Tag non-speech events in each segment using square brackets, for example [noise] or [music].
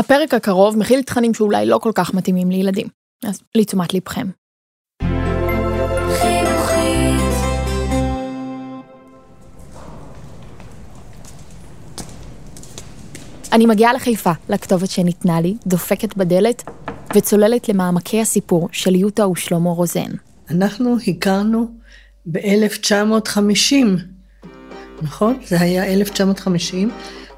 הפרק הקרוב מכיל תכנים שאולי לא כל כך מתאימים לילדים, אז לתשומת לבכם. אני מגיעה לחיפה, לכתובת שניתנה לי, דופקת בדלת וצוללת למעמקי הסיפור של יוטה ושלמה רוזן. אנחנו הכרנו ב-1950, נכון? זה היה 1950.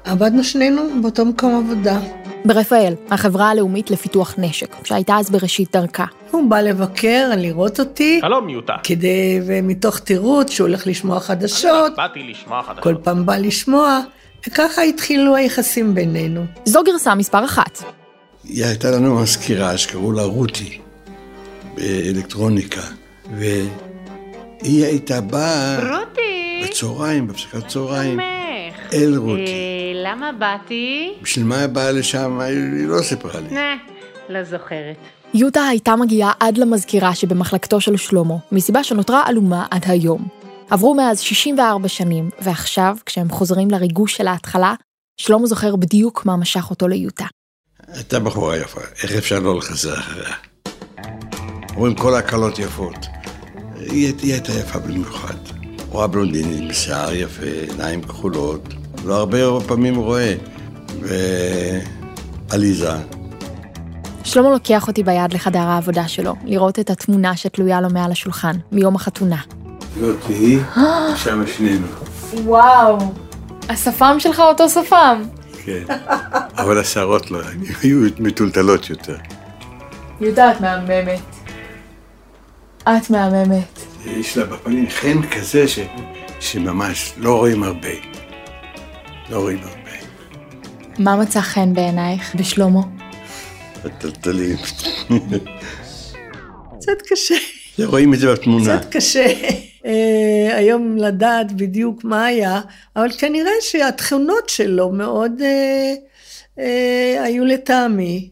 עבדנו שנינו באותו מקום עבודה. ברפאל, החברה הלאומית לפיתוח נשק, שהייתה אז בראשית דרכה. הוא בא לבקר, לראות אותי. שלום יוטה. כדי, ומתוך תירוץ שהוא הולך לשמוע חדשות. באתי לשמוע חדשות. כל פעם בא לשמוע, וככה התחילו היחסים בינינו. זו גרסה מספר אחת. היא הייתה לנו מזכירה שקראו לה רותי, באלקטרוניקה, והיא הייתה באה... רותי! בצהריים, בהפסקת צהריים. אל רותי. אה, למה באתי? בשביל מה היא באה לשם? היא לא סיפרה לי. נה, לא זוכרת. יוטה הייתה מגיעה עד למזכירה שבמחלקתו של שלמה, מסיבה שנותרה עלומה עד היום. עברו מאז 64 שנים, ועכשיו, כשהם חוזרים לריגוש של ההתחלה, שלמה זוכר בדיוק מה משך אותו ליוטה. הייתה בחורה יפה, איך אפשר לא לחזר אחריה? רואים כל הקלות יפות. היא, היא הייתה יפה במיוחד. רואה בלונדינית, עם שיער יפה, עיניים כחולות, לא הרבה פעמים רואה. ועליזה, שלמה לוקח אותי ביד לחדר העבודה שלו, לראות את התמונה שתלויה לו מעל השולחן, מיום החתונה. לא תהי, שם שנינו. וואו, השפם שלך אותו שפם. כן. אבל השערות לא, היו מטולטלות יותר. יהודה, את מהממת. את מהממת. יש לה בפנים חן כזה ש... שממש לא רואים הרבה. לא רואים הרבה. מה מצא חן בעינייך בשלמה? הטלטלים. [laughs] קצת קשה, רואים את זה בתמונה. קצת קשה אה, היום לדעת בדיוק מה היה, אבל כנראה שהתכונות שלו מאוד אה, אה, היו לטעמי.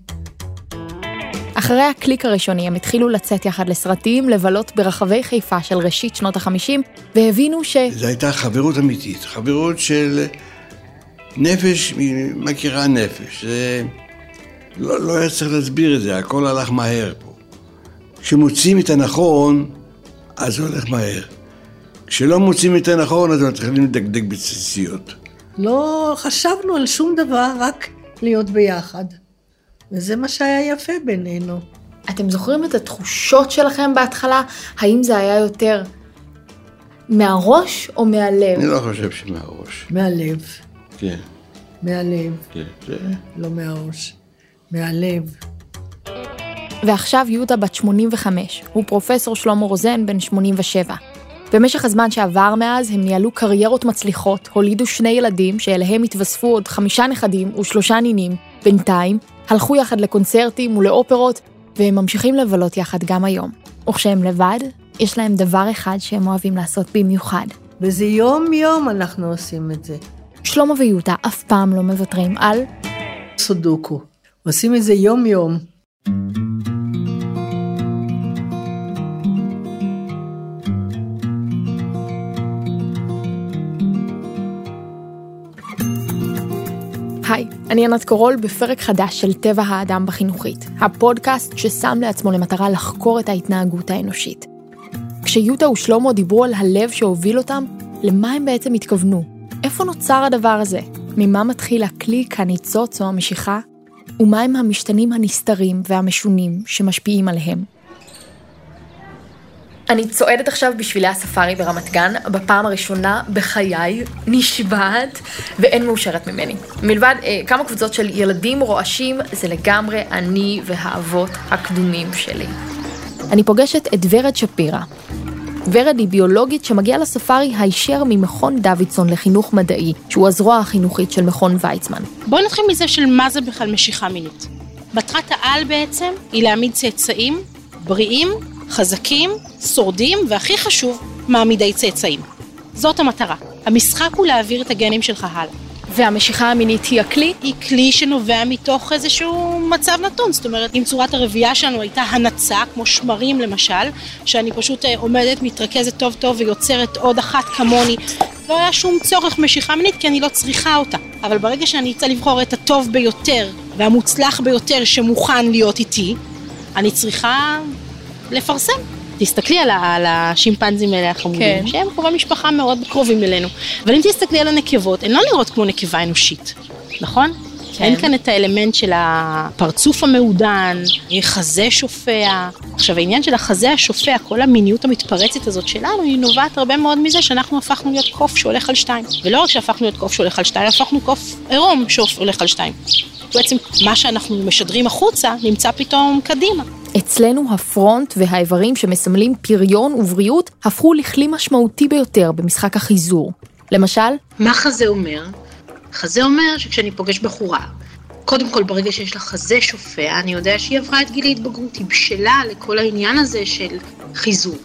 אחרי הקליק הראשוני הם התחילו לצאת יחד לסרטים, לבלות ברחבי חיפה של ראשית שנות החמישים, והבינו ש... זו הייתה חברות אמיתית, חברות של נפש מכירה נפש. זה... לא, לא היה צריך להסביר את זה, הכל הלך מהר פה. כשמוצאים את הנכון, אז זה הולך מהר. כשלא מוצאים את הנכון, אז מתחילים לדקדק בציציות. לא חשבנו על שום דבר, רק להיות ביחד. וזה מה שהיה יפה בינינו. אתם זוכרים את התחושות שלכם בהתחלה? האם זה היה יותר מהראש או מהלב? אני לא חושב שמהראש. מהלב, כן, מהלב, כן. זה... לא מהראש. מהלב. ועכשיו יהודה בת 85, הוא פרופסור שלמה רוזן בן 87. במשך הזמן שעבר מאז הם ניהלו קריירות מצליחות, הולידו שני ילדים שאליהם התווספו עוד חמישה נכדים ושלושה נינים. בינתיים הלכו יחד לקונצרטים ולאופרות, והם ממשיכים לבלות יחד גם היום. וכשהם לבד, יש להם דבר אחד שהם אוהבים לעשות במיוחד. וזה יום-יום אנחנו עושים את זה. שלמה ויהודה אף פעם לא מוותרים על סודוקו. עושים את זה יום-יום. היי, אני ענת קורול בפרק חדש של טבע האדם בחינוכית, הפודקאסט ששם לעצמו למטרה לחקור את ההתנהגות האנושית. כשיוטה ושלמה דיברו על הלב שהוביל אותם, למה הם בעצם התכוונו? איפה נוצר הדבר הזה? ממה מתחיל הקליק, הניצוץ או המשיכה? ומהם המשתנים הנסתרים והמשונים שמשפיעים עליהם? אני צועדת עכשיו בשבילי הספארי ברמת גן, בפעם הראשונה בחיי, נשבעת, ואין מאושרת ממני. מלבד אה, כמה קבוצות של ילדים רועשים, זה לגמרי אני והאבות הקדומים שלי. אני פוגשת את ורד שפירא. ורד היא ביולוגית שמגיעה לספארי הישר ממכון דוידסון לחינוך מדעי, שהוא הזרוע החינוכית של מכון ויצמן. בואו נתחיל מזה של מה זה בכלל משיכה מינית. מטרת העל בעצם היא להעמיד צאצאים בריאים, חזקים, שורדים, והכי חשוב, מעמידי צאצאים. זאת המטרה. המשחק הוא להעביר את הגנים שלך הלאה. והמשיכה המינית היא הכלי? היא כלי שנובע מתוך איזשהו מצב נתון. זאת אומרת, אם צורת הרבייה שלנו הייתה הנצה, כמו שמרים למשל, שאני פשוט אה, עומדת, מתרכזת טוב טוב ויוצרת עוד אחת כמוני, לא היה שום צורך משיכה מינית כי אני לא צריכה אותה. אבל ברגע שאני רוצה לבחור את הטוב ביותר והמוצלח ביותר שמוכן להיות איתי, אני צריכה לפרסם. תסתכלי על, ה- על השימפנזים האלה החמודים, כן. שהם קרובי משפחה מאוד קרובים אלינו. אבל אם תסתכלי על הנקבות, הן לא נראות כמו נקבה אנושית, נכון? כן. אין כאן את האלמנט של הפרצוף המעודן, חזה שופע. עכשיו העניין של החזה השופע, כל המיניות המתפרצת הזאת שלנו, היא נובעת הרבה מאוד מזה שאנחנו הפכנו להיות קוף שהולך על שתיים. ולא רק שהפכנו להיות קוף שהולך על שתיים, הפכנו קוף עירום שהולך על שתיים. בעצם מה שאנחנו משדרים החוצה נמצא פתאום קדימה. אצלנו הפרונט והאיברים שמסמלים פריון ובריאות הפכו לכלי משמעותי ביותר במשחק החיזור. למשל, מה חזה אומר? חזה אומר שכשאני פוגש בחורה, קודם כל ברגע שיש לה חזה שופע, אני יודע שהיא עברה את גיל ההתבגרות, היא בשלה לכל העניין הזה של חיזור.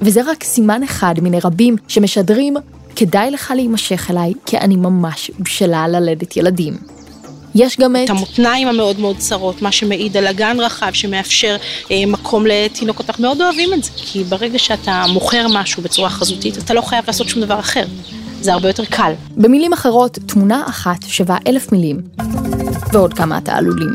וזה רק סימן אחד מיני רבים שמשדרים, כדאי לך להימשך אליי, כי אני ממש בשלה ללדת ילדים. יש גם את... את המותניים המאוד מאוד צרות, מה שמעיד על אגן רחב שמאפשר אה, מקום לתינוקות. אנחנו מאוד אוהבים את זה, כי ברגע שאתה מוכר משהו בצורה חזותית, אתה לא חייב לעשות שום דבר אחר. זה הרבה יותר קל. במילים אחרות, תמונה אחת שווה אלף מילים. ועוד כמה תעלולים.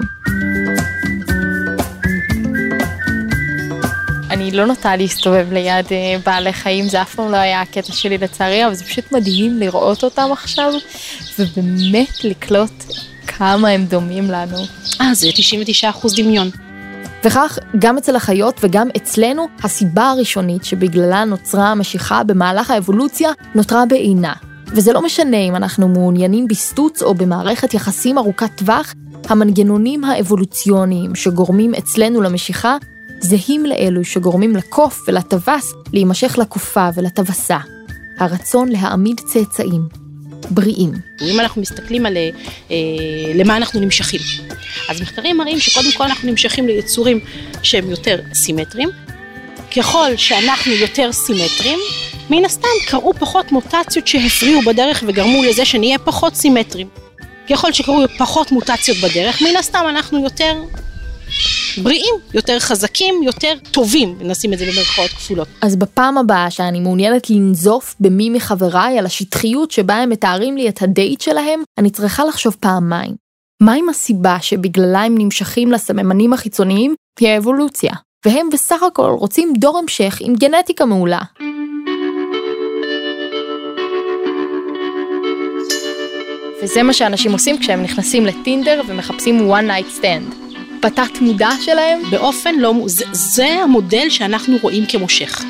אני לא נוטה להסתובב ליד אה, בעלי חיים, זה אף פעם לא היה הקטע שלי לצערי, אבל זה פשוט מדהים לראות אותם עכשיו, ובאמת לקלוט כמה הם דומים לנו. אה, זה 99% דמיון. וכך, גם אצל החיות וגם אצלנו, הסיבה הראשונית שבגללה נוצרה המשיכה במהלך האבולוציה נותרה בעינה. וזה לא משנה אם אנחנו מעוניינים בסטוץ או במערכת יחסים ארוכת טווח, המנגנונים האבולוציוניים שגורמים אצלנו למשיכה, זהים לאלו שגורמים לקוף ולטווס להימשך לקופה ולטווסה. הרצון להעמיד צאצאים. בריאים. אם אנחנו מסתכלים על אה, אה, למה אנחנו נמשכים, אז מחקרים מראים שקודם כל אנחנו נמשכים ליצורים שהם יותר סימטריים. ככל שאנחנו יותר סימטריים, מן הסתם קרו פחות מוטציות שהפריעו בדרך וגרמו לזה שנהיה פחות סימטריים. ככל שקרו פחות מוטציות בדרך, מן הסתם אנחנו יותר בריאים, יותר חזקים, יותר טובים, נשים את זה במרכאות כפולות. אז בפעם הבאה שאני מעוניינת לנזוף במי מחבריי על השטחיות שבה הם מתארים לי את הדייט שלהם, אני צריכה לחשוב פעמיים. מה עם הסיבה שבגללה הם נמשכים לסממנים החיצוניים? היא האבולוציה. והם בסך הכל רוצים דור המשך עם גנטיקה מעולה. וזה מה שאנשים עושים כשהם נכנסים לטינדר ומחפשים one night stand. בתת מודע שלהם באופן לא, זה, זה המודל שאנחנו רואים כמושך.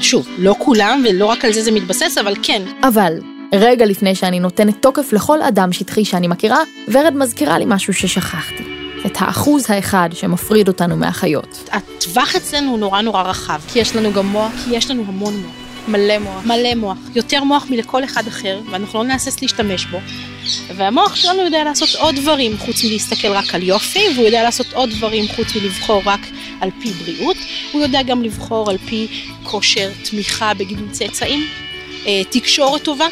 שוב, לא כולם ולא רק על זה זה מתבסס, אבל כן, אבל, רגע לפני שאני נותנת תוקף לכל אדם שטחי שאני מכירה, ורד מזכירה לי משהו ששכחתי. את האחוז האחד שמפריד אותנו מהחיות. הטווח אצלנו הוא נורא נורא רחב, כי יש לנו גם מוח, כי יש לנו המון מוח, מלא מוח. מלא מוח, יותר מוח מלכל אחד אחר, ואנחנו לא נהסס להשתמש בו. והמוח שלנו יודע לעשות עוד דברים חוץ מלהסתכל רק על יופי, והוא יודע לעשות עוד דברים חוץ מלבחור רק על פי בריאות, הוא יודע גם לבחור על פי כושר תמיכה בגידול צאצאים, אה, תקשורת טובה.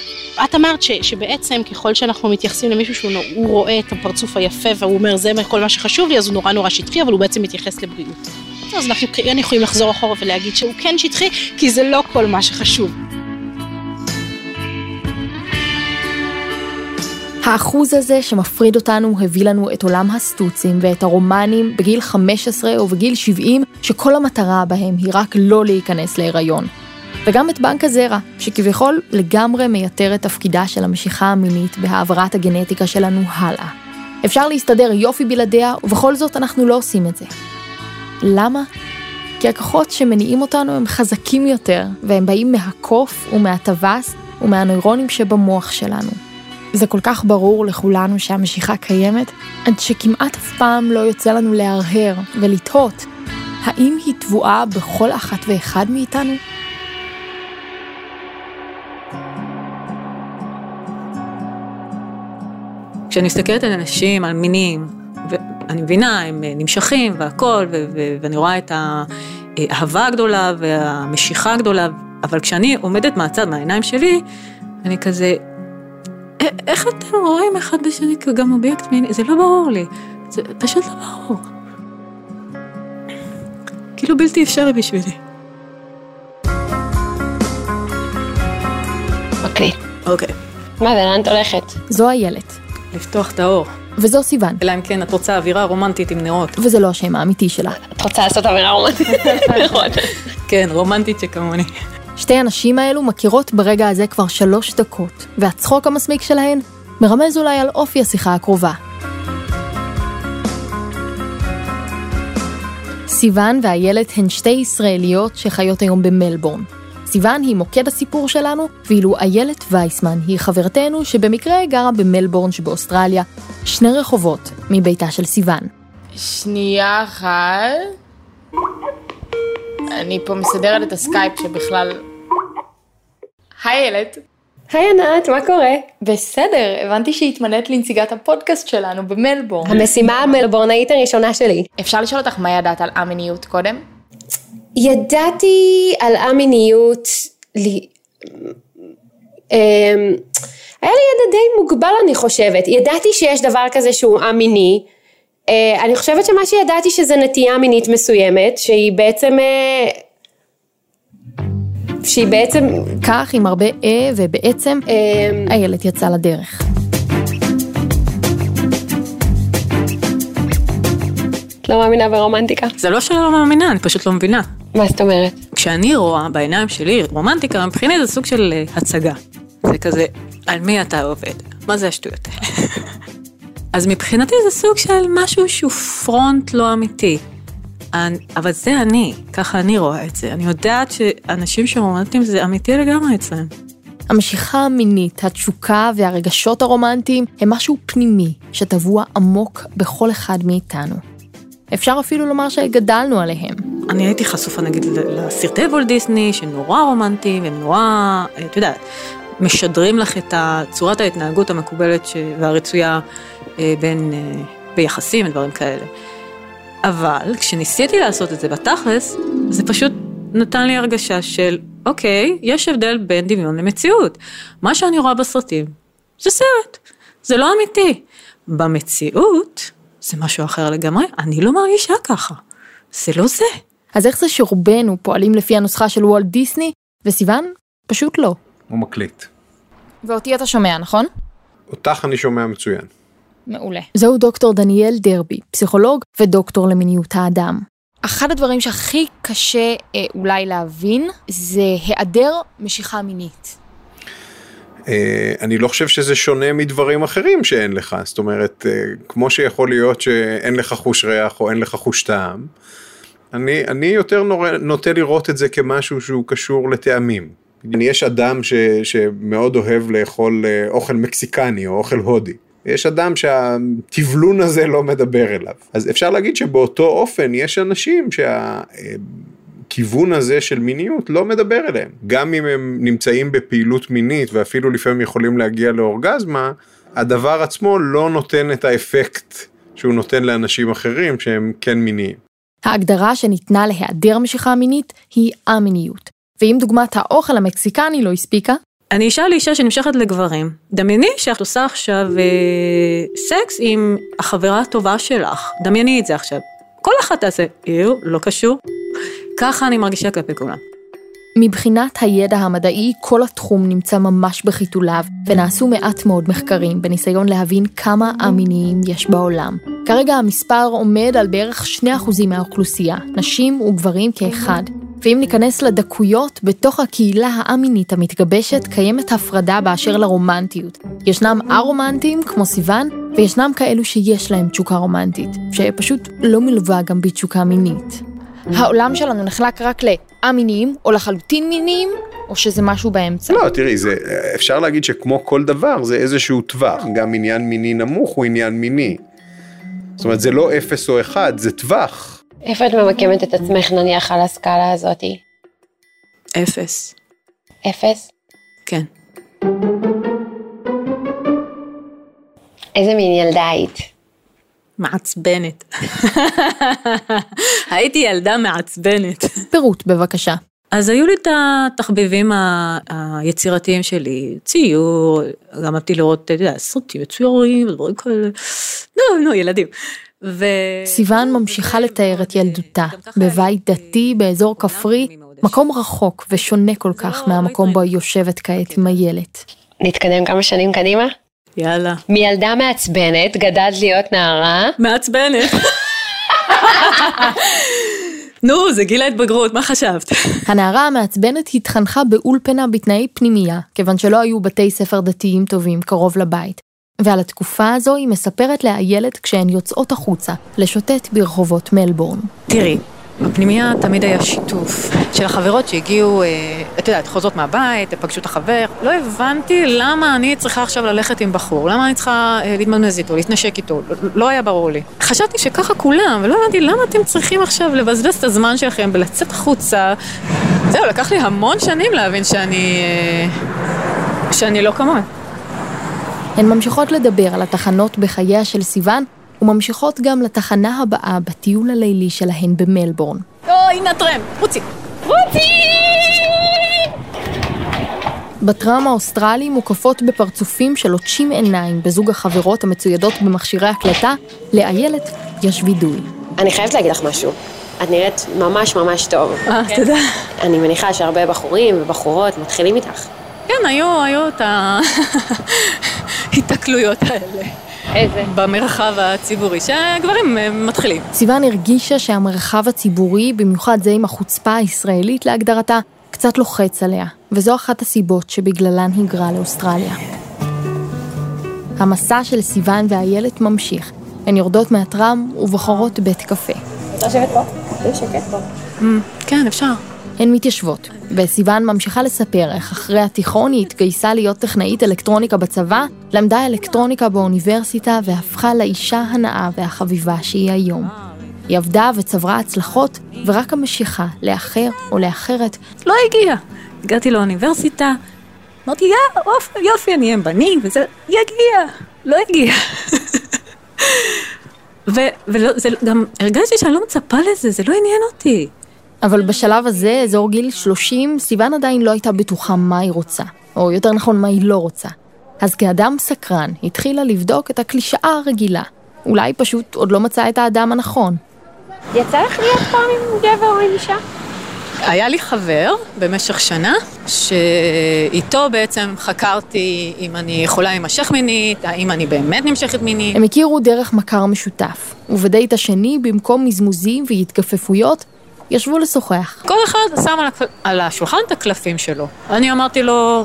את אמרת ש, שבעצם ככל שאנחנו מתייחסים למישהו שהוא רואה את הפרצוף היפה והוא אומר זה כל מה שחשוב לי אז הוא נורא נורא שטחי אבל הוא בעצם מתייחס לבריאות. אז אנחנו כן יכולים לחזור אחורה ולהגיד שהוא כן שטחי כי זה לא כל מה שחשוב. האחוז הזה שמפריד אותנו הביא לנו את עולם הסטוצים ואת הרומנים בגיל 15 או בגיל 70, שכל המטרה בהם היא רק לא להיכנס להיריון. וגם את בנק הזרע, שכביכול לגמרי מייתר את תפקידה של המשיכה המינית בהעברת הגנטיקה שלנו הלאה. אפשר להסתדר יופי בלעדיה, ובכל זאת אנחנו לא עושים את זה. למה? כי הכוחות שמניעים אותנו הם חזקים יותר, והם באים מהקוף ומהטווס ומהנוירונים שבמוח שלנו. זה כל כך ברור לכולנו שהמשיכה קיימת, עד שכמעט אף פעם לא יוצא לנו להרהר ולתהות, האם היא טבועה בכל אחת ואחד מאיתנו? כשאני מסתכלת על אנשים, על מינים, ואני מבינה, הם אה, נמשכים והכל, ו- ו- ואני רואה את האהבה הגדולה והמשיכה הגדולה, אבל כשאני עומדת מהצד, מהעיניים שלי, אני כזה, "א- איך אתם רואים אחד בשני כגם אובייקט מיני? זה לא ברור לי, זה פשוט לא ברור. כאילו בלתי אפשרי בשבילי. אוקיי. אוקיי, מה זה, לאן את הולכת? זו איילת. לפתוח את האור. וזו סיוון, אלא אם כן את רוצה אווירה רומנטית עם נרות. וזה לא השם האמיתי שלה. את רוצה לעשות אווירה רומנטית? [laughs] נכון. כן, רומנטית שכמוני. שתי הנשים האלו מכירות ברגע הזה כבר שלוש דקות, והצחוק המסמיק שלהן מרמז אולי על אופי השיחה הקרובה. סיוון ואיילת הן שתי ישראליות שחיות היום במלבורן. סיוון היא מוקד הסיפור שלנו, ואילו איילת וייסמן היא חברתנו שבמקרה גרה במלבורן שבאוסטרליה, שני רחובות מביתה של סיוון. שנייה אחת. אני פה מסדרת את הסקייפ שבכלל... היי איילת. היי ענת, מה קורה? בסדר, הבנתי שהתמנית לנציגת הפודקאסט שלנו במלבורן. המשימה המלבורנאית הראשונה שלי. אפשר לשאול אותך מה ידעת על א-מיניות קודם? ידעתי על א-מיניות, לי... אמ, היה לי ידע די מוגבל אני חושבת, ידעתי שיש דבר כזה שהוא א-מיני, אה, אני חושבת שמה שידעתי שזה נטייה מינית מסוימת, שהיא בעצם, אה, שהיא בעצם, כך עם הרבה אה ובעצם אמ, איילת יצאה לדרך. את לא מאמינה ברומנטיקה? זה לא שאני לא מאמינה, אני פשוט לא מבינה. מה זאת אומרת? כשאני רואה בעיניים שלי רומנטיקה, מבחיני זה סוג של אה, הצגה. זה כזה, על מי אתה עובד? מה זה השטויות האלה? [laughs] אז מבחינתי זה סוג של משהו שהוא פרונט לא אמיתי. אני- אבל זה אני, ככה אני רואה את זה. אני יודעת שאנשים שרומנטיים זה אמיתי לגמרי אצלם. המשיכה המינית, התשוקה והרגשות הרומנטיים הם משהו פנימי שטבוע עמוק בכל אחד מאיתנו. אפשר אפילו לומר שגדלנו עליהם. אני הייתי חשופה נגיד לסרטי וולט דיסני, שהם נורא רומנטיים, הם נורא, את יודעת, משדרים לך את צורת ההתנהגות המקובלת ש- והרצויה אה, בין, אה, ביחסים ודברים כאלה. אבל כשניסיתי לעשות את זה בתכלס, זה פשוט נתן לי הרגשה של, אוקיי, יש הבדל בין דמיון למציאות. מה שאני רואה בסרטים זה סרט, זה לא אמיתי. במציאות זה משהו אחר לגמרי, אני לא מרגישה ככה. זה לא זה. אז איך זה שרובנו פועלים לפי הנוסחה של וולט דיסני, וסיוון? פשוט לא. הוא מקליט. ואותי אתה שומע, נכון? אותך אני שומע מצוין. מעולה. זהו דוקטור דניאל דרבי, פסיכולוג ודוקטור למיניות האדם. אחד הדברים שהכי קשה אה, אולי להבין זה היעדר משיכה מינית. אה, אני לא חושב שזה שונה מדברים אחרים שאין לך, זאת אומרת, אה, כמו שיכול להיות שאין לך חוש ריח או אין לך חוש טעם, אני, אני יותר נורא, נוטה לראות את זה כמשהו שהוא קשור לטעמים. יש אדם ש, שמאוד אוהב לאכול אה, אוכל מקסיקני או אוכל הודי. יש אדם שהטבלון הזה לא מדבר אליו. אז אפשר להגיד שבאותו אופן יש אנשים שה... הכיוון הזה של מיניות לא מדבר אליהם. גם אם הם נמצאים בפעילות מינית ואפילו לפעמים יכולים להגיע לאורגזמה, הדבר עצמו לא נותן את האפקט שהוא נותן לאנשים אחרים שהם כן מיניים. ההגדרה שניתנה להיעדר משיכה מינית היא א-מיניות. ואם דוגמת האוכל המקסיקני לא הספיקה, אני אישה לאישה שנמשכת לגברים. דמייני שאת עושה עכשיו אה, סקס עם החברה הטובה שלך. דמייני את זה עכשיו. כל אחת תעשה, איר, לא קשור. ככה אני מרגישה כלפי כולם. מבחינת הידע המדעי, כל התחום נמצא ממש בחיתוליו, ונעשו מעט מאוד מחקרים בניסיון להבין כמה א-מיניים יש בעולם. כרגע המספר עומד על בערך 2% מהאוכלוסייה, נשים וגברים כאחד. ואם ניכנס לדקויות, בתוך הקהילה האמינית המתגבשת קיימת הפרדה באשר לרומנטיות. ישנם א-רומנטיים, כמו סיוון, וישנם כאלו שיש להם תשוקה רומנטית, שפשוט לא מלווה גם בתשוקה מינית. העולם שלנו נחלק רק ל-א-מיניים, או לחלוטין מיניים, או שזה משהו באמצע. לא, תראי, זה, אפשר להגיד שכמו כל דבר זה איזשהו טווח, גם עניין מיני נמוך הוא עניין מיני. זאת אומרת, זה לא אפס או אחד, זה טווח. איפה את ממקמת את עצמך נניח על הסקאלה הזאתי? אפס. אפס? כן. איזה מין ילדה היית? מעצבנת. [laughs] הייתי ילדה מעצבנת. פירוט בבקשה. אז היו לי את התחביבים ה- היצירתיים שלי, ציור, גם אהבתי לראות, אתה יודע, סרטים מצוירים, דברים כאלה. לא, לא, ילדים. ו... סיוון ממשיכה לתאר את ילדותה, בבית דתי באזור כפרי, מקום רחוק ושונה כל כך מהמקום בו היא יושבת כעת עם איילת. נתקדם כמה שנים קדימה? יאללה. מילדה מעצבנת גדלת להיות נערה. מעצבנת. נו, זה גיל ההתבגרות, מה חשבת? הנערה המעצבנת התחנכה באולפנה בתנאי פנימייה, כיוון שלא היו בתי ספר דתיים טובים קרוב לבית. ועל התקופה הזו היא מספרת לאיילת כשהן יוצאות החוצה, לשוטט ברחובות מלבורן. תראי, בפנימייה תמיד היה שיתוף של החברות שהגיעו, אה, את יודעת, חוזרות מהבית, פגשו את החבר. לא הבנתי למה אני צריכה עכשיו ללכת עם בחור, למה אני צריכה אה, להתמנז איתו, להתנשק איתו, לא, לא היה ברור לי. חשבתי שככה כולם, ולא הבנתי למה אתם צריכים עכשיו לבזבז את הזמן שלכם ולצאת החוצה. זהו, לקח לי המון שנים להבין שאני... אה, שאני לא כמוה. הן ממשיכות לדבר על התחנות בחייה של סיוון, וממשיכות גם לתחנה הבאה בטיול הלילי שלהן במלבורן. או, הנה ה tram, רוצי. ב tram האוסטרלי מוקפות בפרצופים שלוטשים עיניים בזוג החברות המצוידות במכשירי הקלטה, לאיילת יש וידוי. אני חייבת להגיד לך משהו. את נראית ממש ממש טוב. אה, תודה. אני מניחה שהרבה בחורים ובחורות מתחילים איתך. כן, היו, היו את [laughs] ההיתקלויות האלה. איזה? במרחב הציבורי, שהגברים אה, מתחילים. סיוון הרגישה שהמרחב הציבורי, במיוחד זה עם החוצפה הישראלית להגדרתה, קצת לוחץ עליה, וזו אחת הסיבות שבגללן היגרה לאוסטרליה. המסע של סיוון ואיילת ממשיך. הן יורדות מהטראם ובוחרות בית קפה. רוצה לשבת פה? זה שקט פה. כן, אפשר. הן מתיישבות, וסיוון ממשיכה לספר איך אחרי התיכון היא התגייסה להיות טכנאית אלקטרוניקה בצבא, למדה אלקטרוניקה באוניברסיטה והפכה לאישה הנאה והחביבה שהיא היום. היא עבדה וצברה הצלחות, ורק המשיכה לאחר או לאחרת לא הגיע. הגעתי לאוניברסיטה, אמרתי, יא, אוף, יופי, אני עם בנים, וזה, יגיע. לא הגיע. [laughs] וגם הרגשתי שאני לא מצפה לזה, זה לא עניין אותי. אבל בשלב הזה, אזור גיל 30, סיוון עדיין לא הייתה בטוחה מה היא רוצה, או יותר נכון מה היא לא רוצה. אז כאדם סקרן, התחילה לבדוק את הקלישאה הרגילה. אולי פשוט עוד לא מצאה את האדם הנכון. יצא לך להיות פעם עם גבר או עם אישה? היה לי חבר במשך שנה, שאיתו בעצם חקרתי אם אני יכולה להימשך מינית, האם אני באמת נמשכת מינית. הם הכירו דרך מכר משותף, ובדייט השני, במקום מזמוזים והתגפפויות, ישבו לשוחח. כל אחד שם על, הקל... על השולחן את הקלפים שלו. אני אמרתי לו,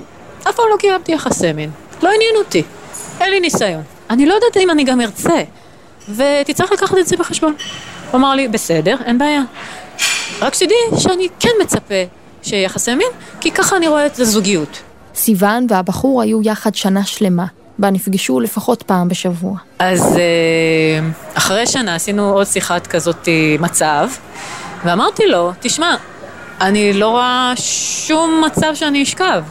אף פעם לא קיימתי יחסי מין, לא עניין אותי, אין לי ניסיון. אני לא יודעת אם אני גם ארצה, ותצטרך לקחת את זה בחשבון. הוא אמר לי, בסדר, אין בעיה. רק שתדעי שאני כן מצפה שיהיה יחסי מין, כי ככה אני רואה את הזוגיות. סיוון והבחור היו יחד שנה שלמה, בה נפגשו לפחות פעם בשבוע. אז אה, אחרי שנה עשינו עוד שיחת כזאת מצב, ואמרתי לו, תשמע, אני לא רואה שום מצב שאני אשכב.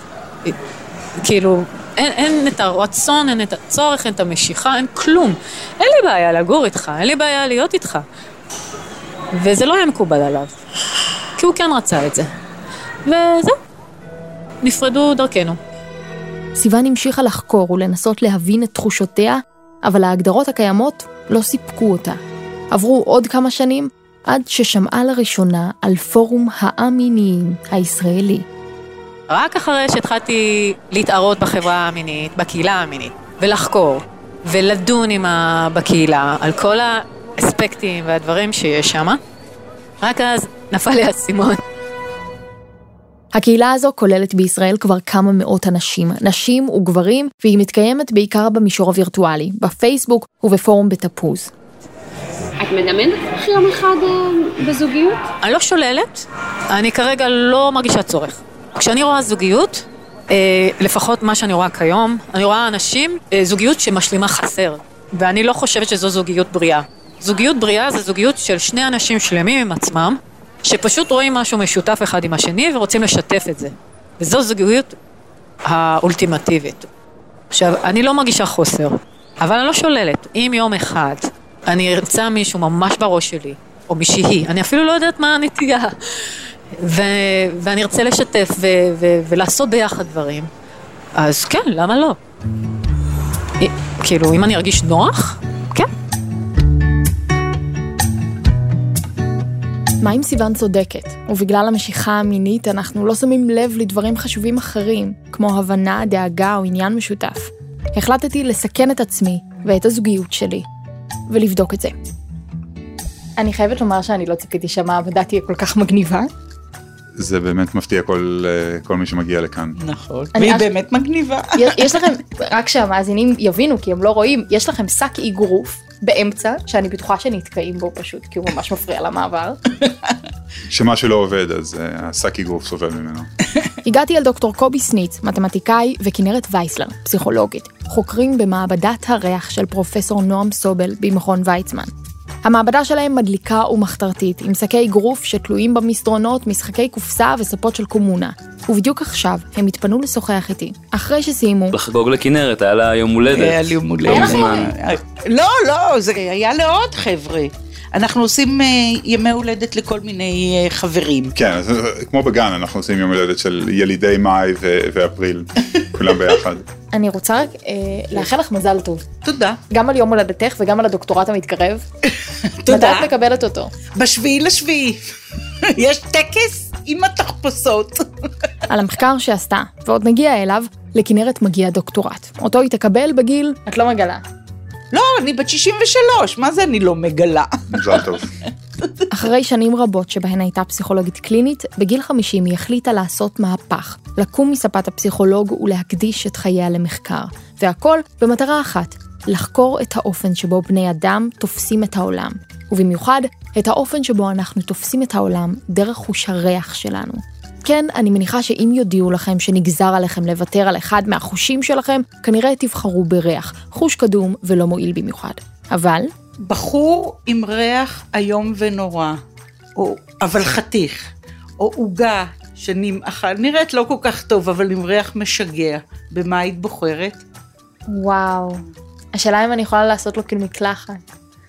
כאילו, אין, אין את הרצון, אין את הצורך, אין את המשיכה, אין כלום. אין לי בעיה לגור איתך, אין לי בעיה להיות איתך. וזה לא היה מקובל עליו, כי הוא כן רצה את זה. וזהו, נפרדו דרכנו. סיוון המשיכה לחקור ולנסות להבין את תחושותיה, אבל ההגדרות הקיימות לא סיפקו אותה. עברו עוד כמה שנים, עד ששמעה לראשונה על פורום האמיניים הישראלי. רק אחרי שהתחלתי להתערות בחברה המינית, בקהילה המינית, ולחקור, ולדון עם ה... בקהילה על כל האספקטים והדברים שיש שם, רק אז נפל לי האסימון. הקהילה הזו כוללת בישראל כבר כמה מאות אנשים, נשים וגברים, והיא מתקיימת בעיקר במישור הווירטואלי, בפייסבוק ובפורום בתפוז. את מדמיינת לך יום אחד אה, בזוגיות? אני לא שוללת, אני כרגע לא מרגישה צורך. כשאני רואה זוגיות, אה, לפחות מה שאני רואה כיום, אני רואה אנשים, אה, זוגיות שמשלימה חסר, ואני לא חושבת שזו זוגיות בריאה. זוגיות בריאה זה זוגיות של שני אנשים שלמים עם עצמם, שפשוט רואים משהו משותף אחד עם השני ורוצים לשתף את זה. וזו זוגיות האולטימטיבית. עכשיו, אני לא מרגישה חוסר, אבל אני לא שוללת. אם יום אחד אני ארצה מישהו ממש בראש שלי, או מישהי, אני אפילו לא יודעת מה הנטייה, ו- ואני ארצה לשתף ו- ו- ולעשות ביחד דברים, אז כן, למה לא? כאילו, אם אני ארגיש נוח, כן. מה אם סיוון צודקת, ובגלל המשיכה המינית אנחנו לא שמים לב לדברים חשובים אחרים, כמו הבנה, דאגה או עניין משותף? החלטתי לסכן את עצמי ואת הזוגיות שלי, ולבדוק את זה. אני חייבת לומר שאני לא ציפיתי שהמעבדה תהיה כל כך מגניבה. זה באמת מפתיע כל, אה, כל מי שמגיע לכאן. נכון. אני והיא אש- באמת מגניבה. יש- [laughs] יש לכם, רק שהמאזינים יבינו, כי הם לא רואים, יש לכם שק אגרוף באמצע, שאני בטוחה שנתקעים בו פשוט, כי הוא ממש מפריע למעבר. [laughs] שמה שלא עובד, אז אה, השק אגרוף סובל ממנו. [laughs] הגעתי אל דוקטור קובי סניץ, מתמטיקאי, וכנרת וייסלר, פסיכולוגית, חוקרים במעבדת הריח של פרופסור נועם סובל במכון ויצמן. המעבדה שלהם מדליקה ומחתרתית, עם שקי אגרוף שתלויים במסדרונות, משחקי קופסה וספות של קומונה. ובדיוק עכשיו הם התפנו לשוחח איתי, אחרי שסיימו, לחגוג לכנרת, היה לה יום הולדת. היה לי יום לא הולדת. מזמן. לא, לא, זה היה לעוד חבר'ה. אנחנו עושים אה, ימי הולדת לכל מיני חברים. כן, כמו בגן, אנחנו עושים יום הולדת של ילידי מאי ו- ואפריל, [laughs] כולם ביחד. אני רוצה רק אה, לאחל לך מזל טוב. תודה. גם על יום הולדתך וגם על הדוקטורט המתקרב. [laughs] תודה. מתי את מקבלת אותו? בשביעי לשביעי. [laughs] יש טקס עם התחפושות. על המחקר שעשתה, ועוד נגיע אליו, לכנרת מגיע דוקטורט. אותו היא תקבל בגיל, את לא מגלה. לא, אני בת 63, מה זה אני לא מגלה? מזל טוב. [laughs] אחרי שנים רבות שבהן הייתה פסיכולוגית קלינית, בגיל 50 היא החליטה לעשות מהפך, לקום מספת הפסיכולוג ולהקדיש את חייה למחקר. והכל במטרה אחת, לחקור את האופן שבו בני אדם תופסים את העולם. ובמיוחד, את האופן שבו אנחנו תופסים את העולם דרך חוש הריח שלנו. כן, אני מניחה שאם יודיעו לכם שנגזר עליכם לוותר על אחד מהחושים שלכם, כנראה תבחרו בריח, חוש קדום ולא מועיל במיוחד. אבל, בחור עם ריח איום ונורא, או אבל חתיך, או עוגה שנמאכל, נראית לא כל כך טוב, אבל עם ריח משגע. במה היית בוחרת? וואו. השאלה אם אני יכולה לעשות לו כאילו מקלחת.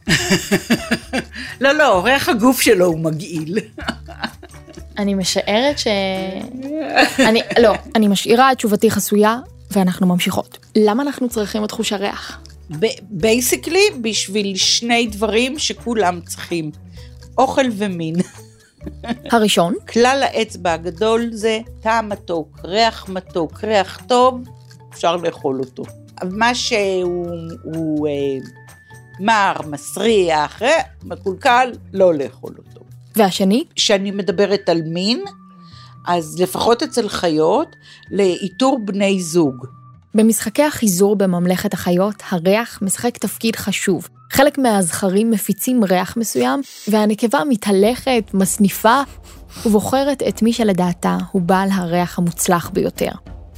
[laughs] לא, לא, ריח הגוף שלו הוא מגעיל. אני משערת ש... אני, לא, אני משאירה את תשובתי חסויה, ואנחנו ממשיכות. למה אנחנו צריכים את חוש הריח? בייסיקלי, בשביל שני דברים שכולם צריכים, אוכל ומין. הראשון, [laughs] כלל האצבע הגדול זה טעם מתוק, ריח מתוק, ריח טוב, אפשר לאכול אותו. מה שהוא הוא, אה, מר, מסריח, אה, מקולקל, לא לאכול אותו. והשני, כשאני מדברת על מין, אז לפחות אצל חיות, לאיתור בני זוג. במשחקי החיזור בממלכת החיות, הריח משחק תפקיד חשוב. חלק מהזכרים מפיצים ריח מסוים, והנקבה מתהלכת, מסניפה, ובוחרת את מי שלדעתה הוא בעל הריח המוצלח ביותר.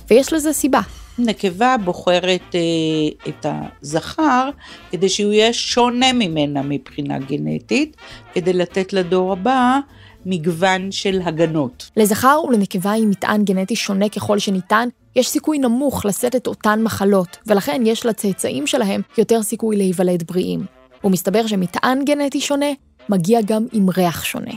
ויש לזה סיבה. נקבה בוחרת אה, את הזכר כדי שהוא יהיה שונה ממנה מבחינה גנטית, כדי לתת לדור הבא מגוון של הגנות. לזכר ולנקבה עם מטען גנטי שונה ככל שניתן, יש סיכוי נמוך לשאת את אותן מחלות, ולכן יש לצאצאים שלהם יותר סיכוי להיוולד בריאים. ומסתבר שמטען גנטי שונה מגיע גם עם ריח שונה.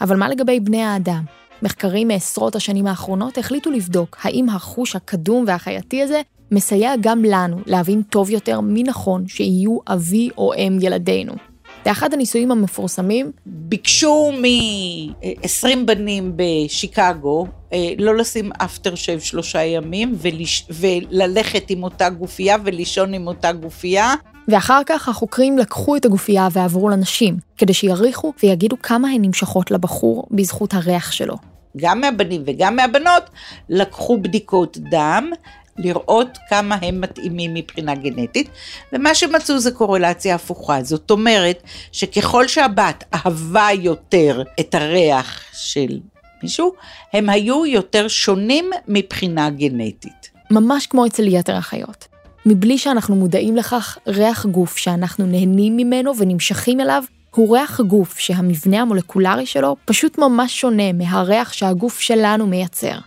אבל מה לגבי בני האדם? מחקרים מעשרות השנים האחרונות החליטו לבדוק האם החוש הקדום והחייתי הזה מסייע גם לנו להבין טוב יותר מי נכון שיהיו אבי או אם ילדינו. באחד הניסויים המפורסמים, ביקשו מ-20 בנים בשיקגו אה, לא לשים אפטר שייב שלושה ימים ולש... וללכת עם אותה גופייה ולישון עם אותה גופייה. ואחר כך החוקרים לקחו את הגופייה ועברו לנשים, כדי שיריחו ויגידו כמה הן נמשכות לבחור בזכות הריח שלו. גם מהבנים וגם מהבנות לקחו בדיקות דם, לראות כמה הם מתאימים מבחינה גנטית, ומה שמצאו זה קורלציה הפוכה. זאת אומרת שככל שהבת אהבה יותר את הריח של מישהו, הם היו יותר שונים מבחינה גנטית. ממש כמו אצל יתר החיות. מבלי שאנחנו מודעים לכך, ריח גוף שאנחנו נהנים ממנו ונמשכים אליו, הוא ריח גוף שהמבנה המולקולרי שלו פשוט ממש שונה מהריח שהגוף שלנו מייצר.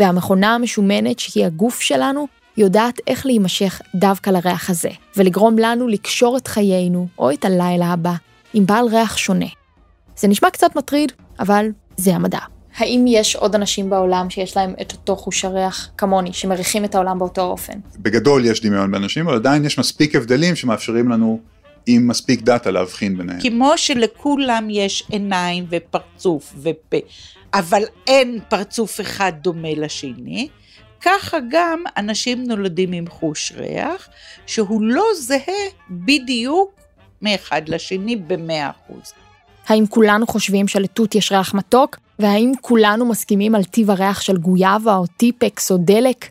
והמכונה המשומנת שהיא הגוף שלנו, יודעת איך להימשך דווקא לריח הזה, ולגרום לנו לקשור את חיינו, או את הלילה הבא, עם בעל ריח שונה. זה נשמע קצת מטריד, אבל זה המדע. האם יש עוד אנשים בעולם שיש להם את אותו חוש הריח כמוני, שמריחים את העולם באותו אופן? בגדול יש דמיון באנשים, אבל עדיין יש מספיק הבדלים שמאפשרים לנו עם מספיק דאטה להבחין ביניהם. כמו שלכולם יש עיניים ופרצוף ופה, אבל אין פרצוף אחד דומה לשני, ככה גם אנשים נולדים עם חוש ריח, שהוא לא זהה בדיוק מאחד לשני במאה אחוז. האם כולנו חושבים שלתות יש ריח מתוק? והאם כולנו מסכימים על טיב הריח של גויאבה או טיפקס או דלק?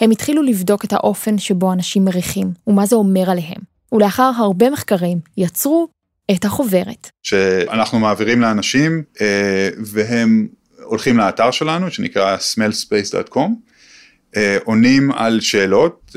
הם התחילו לבדוק את האופן שבו אנשים מריחים, ומה זה אומר עליהם. ולאחר הרבה מחקרים, יצרו את החוברת. שאנחנו מעבירים לאנשים אה, והם הולכים לאתר שלנו שנקרא smellspace.com, אה, עונים על שאלות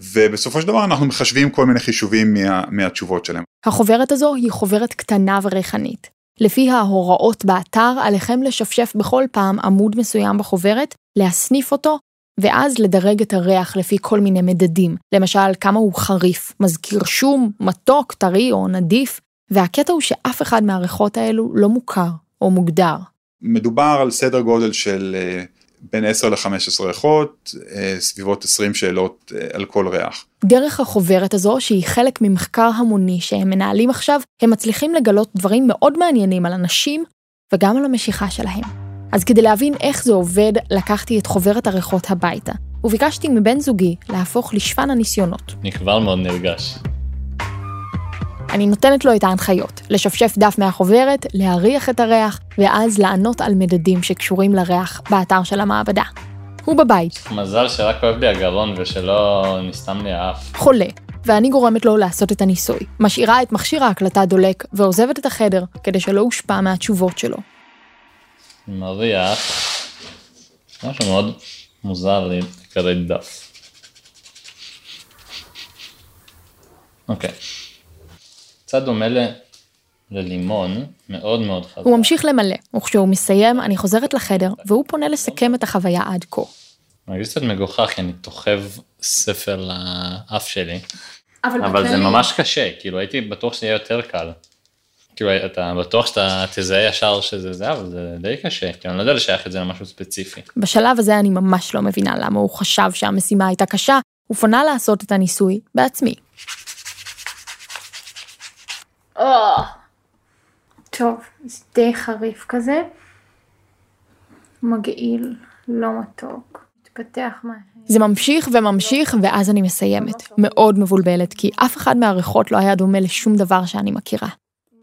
ובסופו של דבר אנחנו מחשבים כל מיני חישובים מה, מהתשובות שלהם. החוברת הזו היא חוברת קטנה וריחנית. לפי ההוראות באתר, עליכם לשפשף בכל פעם עמוד מסוים בחוברת, להסניף אותו, ואז לדרג את הריח לפי כל מיני מדדים. למשל, כמה הוא חריף, מזכיר שום, מתוק, טרי או נדיף, והקטע הוא שאף אחד מהריחות האלו לא מוכר או מוגדר. מדובר על סדר גודל של אה, בין 10 ל-15 ריחות, אה, סביבות 20 שאלות אה, על כל ריח. דרך החוברת הזו, שהיא חלק ממחקר המוני שהם מנהלים עכשיו, הם מצליחים לגלות דברים מאוד מעניינים על אנשים וגם על המשיכה שלהם. אז כדי להבין איך זה עובד, לקחתי את חוברת הריחות הביתה, וביקשתי מבן זוגי להפוך לשפן הניסיונות. אני כבר מאוד נרגש. אני נותנת לו את ההנחיות, לשפשף דף מהחוברת, להריח את הריח, ואז לענות על מדדים שקשורים לריח באתר של המעבדה. הוא בבית. מזל שרק כואב לי הגרון ושלא נסתם לי האף. חולה, ואני גורמת לו לעשות את הניסוי. משאירה את מכשיר ההקלטה דולק, ועוזבת את החדר, כדי שלא הושפע מהתשובות שלו. מריח, משהו מאוד מוזר לי לקראת דף. אוקיי. קצת דומה ל... ללימון, מאוד מאוד חזק. הוא ממשיך למלא, וכשהוא מסיים, אני חוזרת לחדר, והוא פונה לסכם את החוויה עד כה. מרגיש קצת מגוחך, כי אני תוחב ספר לאף שלי. אבל אבל זה ממש קשה, כאילו הייתי בטוח שזה יהיה יותר קל. כאילו אתה בטוח שאתה תזהה ישר שזה זה, אבל זה די קשה, כאילו אני לא יודע לשייך את זה למשהו ספציפי. בשלב הזה אני ממש לא מבינה למה הוא חשב שהמשימה הייתה קשה, הוא פונה לעשות את הניסוי בעצמי. טוב, זה די חריף כזה. מגעיל, לא מתוק. זה ממשיך וממשיך, ואז אני מסיימת. מאוד מבולבלת, כי אף אחד מהריחות לא היה דומה לשום דבר שאני מכירה.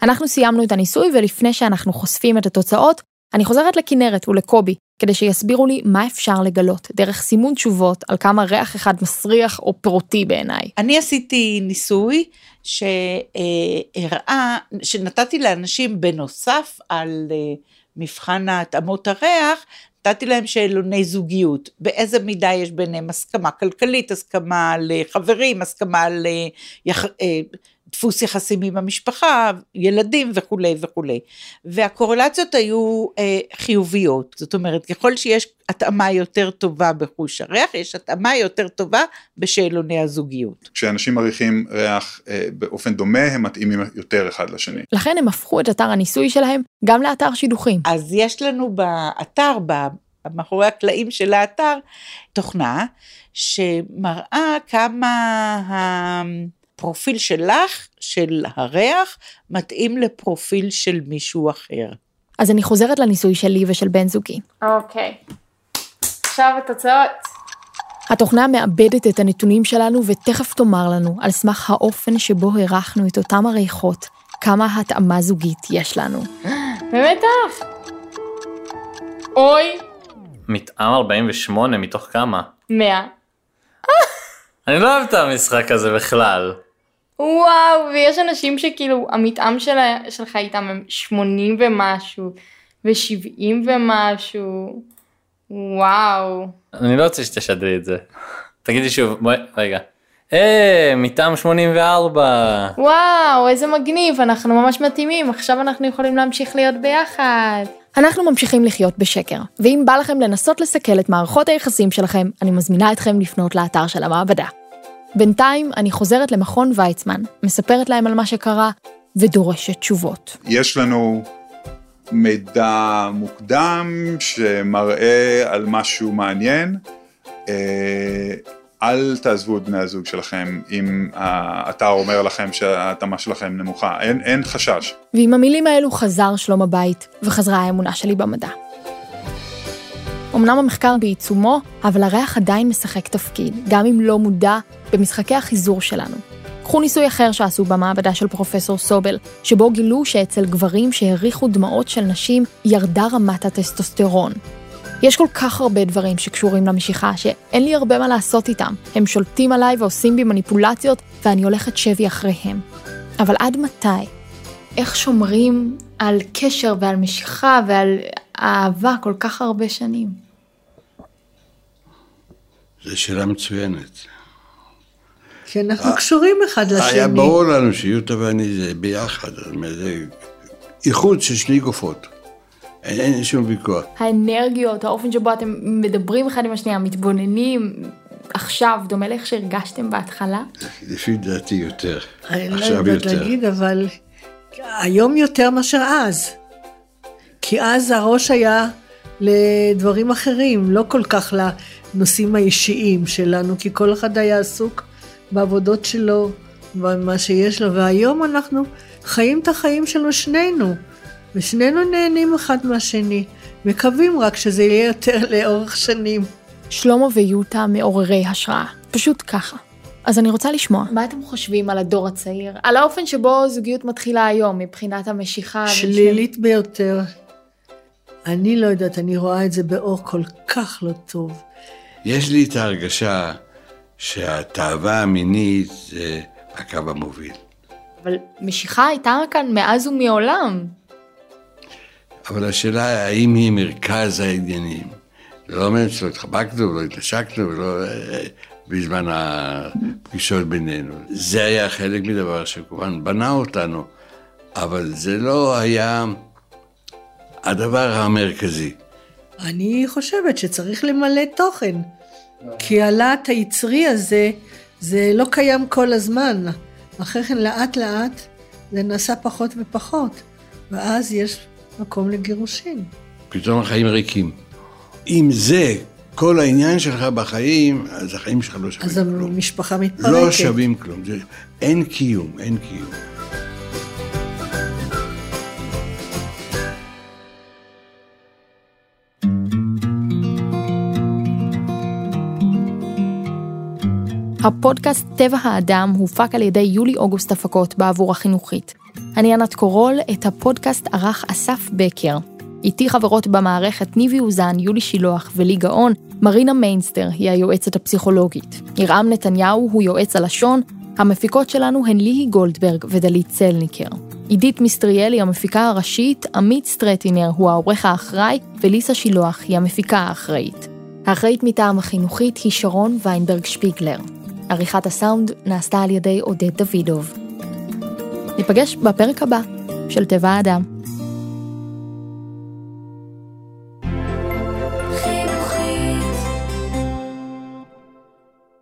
אנחנו סיימנו את הניסוי, ולפני שאנחנו חושפים את התוצאות, אני חוזרת לכנרת ולקובי, כדי שיסבירו לי מה אפשר לגלות, דרך סימון תשובות על כמה ריח אחד מסריח או פירותי בעיניי. אני עשיתי ניסוי שהראה, שנתתי לאנשים בנוסף על אה, מבחן ההתאמות הריח, נתתי להם שאלוני זוגיות, באיזה מידה יש ביניהם הסכמה כלכלית, הסכמה לחברים, הסכמה לדפוס יחסים עם המשפחה, ילדים וכולי וכולי. והקורלציות היו אה, חיוביות, זאת אומרת, ככל שיש התאמה יותר טובה בחוש הריח, יש התאמה יותר טובה בשאלוני הזוגיות. כשאנשים מריחים ריח אה, באופן דומה, הם מתאימים יותר אחד לשני. לכן הם הפכו את אתר הניסוי שלהם גם לאתר שידוכים. אז יש לנו באתר, מאחורי הקלעים של האתר, תוכנה שמראה כמה הפרופיל שלך, של הריח, מתאים לפרופיל של מישהו אחר. אז אני חוזרת לניסוי שלי ושל בן זוגי. אוקיי. עכשיו התוצאות. התוכנה מאבדת את הנתונים שלנו ותכף תאמר לנו, על סמך האופן שבו הרחנו את אותם הריחות, כמה התאמה זוגית יש לנו. בטח. אוי, מתאם 48 מתוך כמה? 100. אני לא אוהב את המשחק הזה בכלל. וואו, ויש אנשים שכאילו המתאם של, שלך איתם הם 80 ומשהו, ו-70 ומשהו. וואו. אני לא רוצה שתשדרי את זה. תגידי שוב, בואי, רגע. אה, מתאם 84. וואו, איזה מגניב, אנחנו ממש מתאימים, עכשיו אנחנו יכולים להמשיך להיות ביחד. אנחנו ממשיכים לחיות בשקר, ואם בא לכם לנסות לסכל את מערכות היחסים שלכם, אני מזמינה אתכם לפנות לאתר של המעבדה. בינתיים אני חוזרת למכון ויצמן, מספרת להם על מה שקרה, ודורשת תשובות. יש לנו מידע מוקדם שמראה על משהו מעניין. אה, אל תעזבו את בני הזוג שלכם אם האתר אומר לכם שההתאמה שלכם נמוכה, אין, אין חשש. ועם המילים האלו חזר שלום הבית, וחזרה האמונה שלי במדע. אמנם המחקר בעיצומו, אבל הריח עדיין משחק תפקיד, גם אם לא מודע, במשחקי החיזור שלנו. קחו ניסוי אחר שעשו במעבדה של פרופסור סובל, שבו גילו שאצל גברים שהריחו דמעות של נשים, ירדה רמת הטסטוסטרון. יש כל כך הרבה דברים שקשורים למשיכה, שאין לי הרבה מה לעשות איתם. הם שולטים עליי ועושים בי מניפולציות, ואני הולכת שבי אחריהם. אבל עד מתי? איך שומרים על קשר ועל משיכה ועל אהבה כל כך הרבה שנים? זו שאלה מצוינת. כי אנחנו קשורים אחד לשני. היה ברור לנו שיוטה ואני זה ביחד, זאת אומרת, זה איחוד של שני גופות. אין, אין שום ויכוח. האנרגיות, האופן שבו אתם מדברים אחד עם השנייה, מתבוננים עכשיו, דומה לאיך שהרגשתם בהתחלה? לפי דעתי יותר. אני לא עכשיו יודעת יותר. להגיד, אבל היום יותר מאשר אז. כי אז הראש היה לדברים אחרים, לא כל כך לנושאים האישיים שלנו, כי כל אחד היה עסוק בעבודות שלו, במה שיש לו, והיום אנחנו חיים את החיים שלנו שנינו, ושנינו נהנים אחד מהשני. מקווים רק שזה יהיה יותר [laughs] לאורך שנים. שלמה ויוטה מעוררי השראה, פשוט ככה. אז אני רוצה לשמוע. מה אתם חושבים על הדור הצעיר? על האופן שבו זוגיות מתחילה היום, מבחינת המשיכה? שלילית ביותר. אני לא יודעת, אני רואה את זה באור כל כך לא טוב. יש לי את ההרגשה שהתאווה המינית זה הקו המוביל. אבל משיכה הייתה כאן מאז ומעולם. אבל השאלה האם היא מרכז העניינים. זה לא אומר שלא התחבקנו ולא התנשקנו ולא... אה, בזמן הפגישות בינינו. זה היה חלק מדבר שכמובן בנה אותנו, אבל זה לא היה הדבר המרכזי. אני חושבת שצריך למלא תוכן, כי הלהט היצרי הזה, זה לא קיים כל הזמן. אחרי כן לאט לאט זה נעשה פחות ופחות, ואז יש מקום לגירושין. פתאום החיים ריקים. אם זה כל העניין שלך בחיים, אז החיים שלך לא שווים אז כלום. המשפחה מתפרקת. לא שווים כלום. זה, אין קיום, אין קיום. הפודקאסט טבע האדם הופק על ידי יולי-אוגוסט הפקות בעבור החינוכית. אני ענת קורול, את הפודקאסט ערך אסף בקר. איתי חברות במערכת ניבי אוזן, יולי שילוח ולי גאון, מרינה מיינסטר היא היועצת הפסיכולוגית. ירעם נתניהו הוא יועץ הלשון, המפיקות שלנו הן ליהי גולדברג ודלית צלניקר. עידית מיסטריאלי המפיקה הראשית, עמית סטרטינר הוא העורך האחראי, וליסה שילוח היא המפיקה האחראית. האחראית מטעם החינוכית היא שרון ויינברג שפיגלר. עריכת הסאונד נעשתה על ידי עודד דוידוב. ניפגש בפרק הבא של טבע האדם.